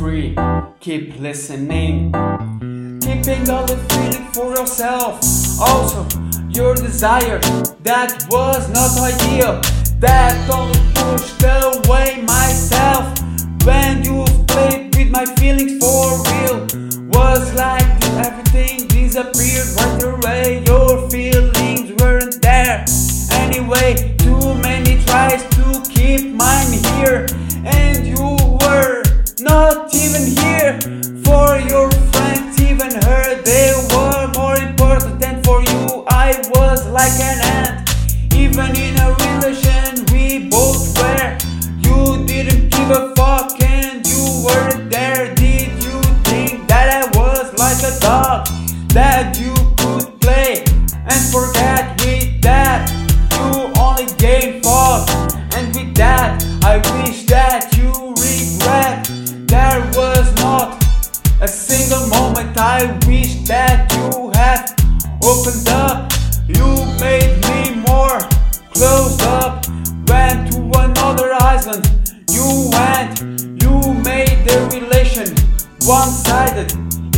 free. Keep listening. Keeping all the feeling for yourself. Also, your desire that was not ideal. That only pushed away myself. When you played with my feelings for real, was like everything disappeared right away. Your feelings weren't there anyway. Too many tries to keep mine here, and you not even here for your friends, even her. They were more important than for you. I was like an ant, even in a relation we both were. You didn't give a fuck, and you weren't there. Did you think that I was like a dog that you could play and forget with that? You only gain fault, and with that, I wish had opened up. You made me more closed up. Went to another island. You went. You made the relation one-sided.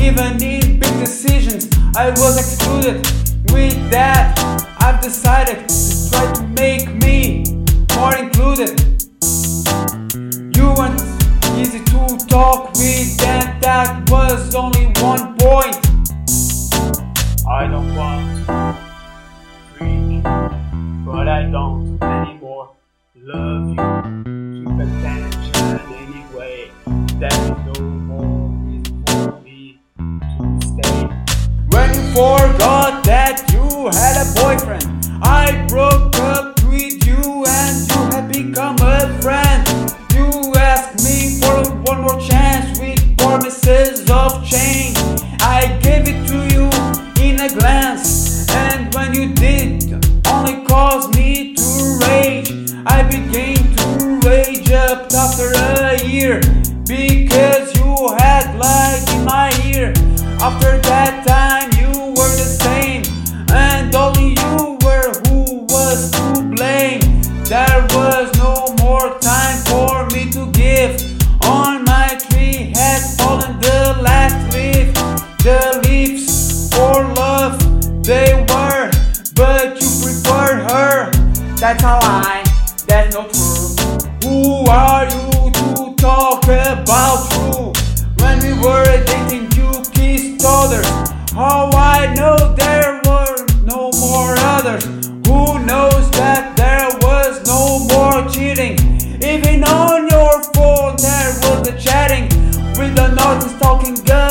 Even in big decisions, I was excluded. With that, I've decided to try to make me Want freak, but I don't anymore love you. Keep attention anyway. There is no more reason for me to stay. When you forgot that you had a boyfriend, I broke began to rage up after a year because you had lied in my ear. After that time, you were the same, and only you were who was to blame. There was no more time for me to give. On my tree had fallen the last leaf. The leaves for love they were, but you preferred her. That's a lie. That's not true. Who are you to talk about true? When we were dating, you kissed others. How I know there were no more others. Who knows that there was no more cheating? Even on your phone, there was the chatting with the Northern talking about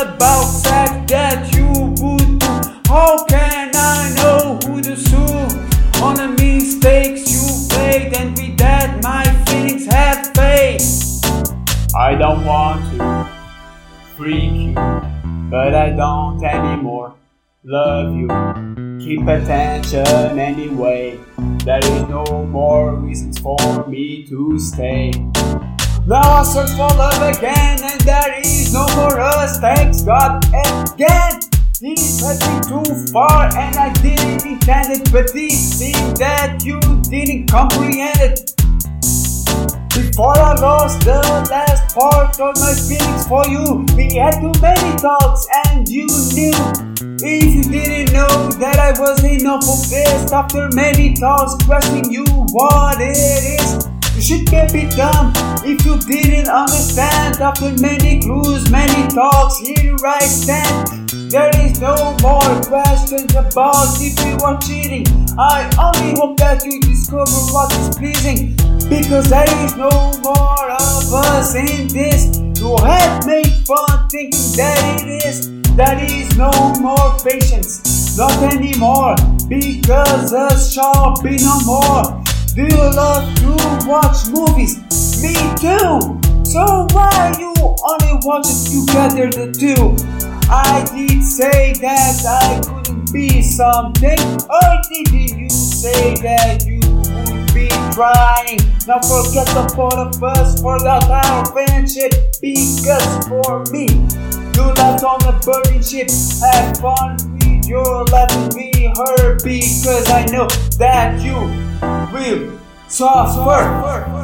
freak you, but I don't anymore love you. Keep attention anyway. There is no more reasons for me to stay. Now I search for love again, and there is no more us. Thanks God again. This has been too far, and I didn't intend it, but this thing that you didn't comprehend it. Before I lost the last part of my feelings for you, we had too many talks and you knew. If you didn't know that I was enough of this after many talks, questioning you what it is. You should get it dumb if you didn't understand. After many clues, many talks, here I stand. There is no more questions about if you are cheating. I only hope that you discover what is pleasing. Because there is no more of us in this. You have made fun thinking that it is. There is no more patience, not anymore. Because us shall be no more. Do you love to watch movies? Me too. So why you only wanted together the two? I did say that I couldn't be something, or did you say that you be trying? Now forget the both of us, forgot our friendship, because for me, you left on a burning ship. Have fun with your letting be hurt, because I know that you will suffer.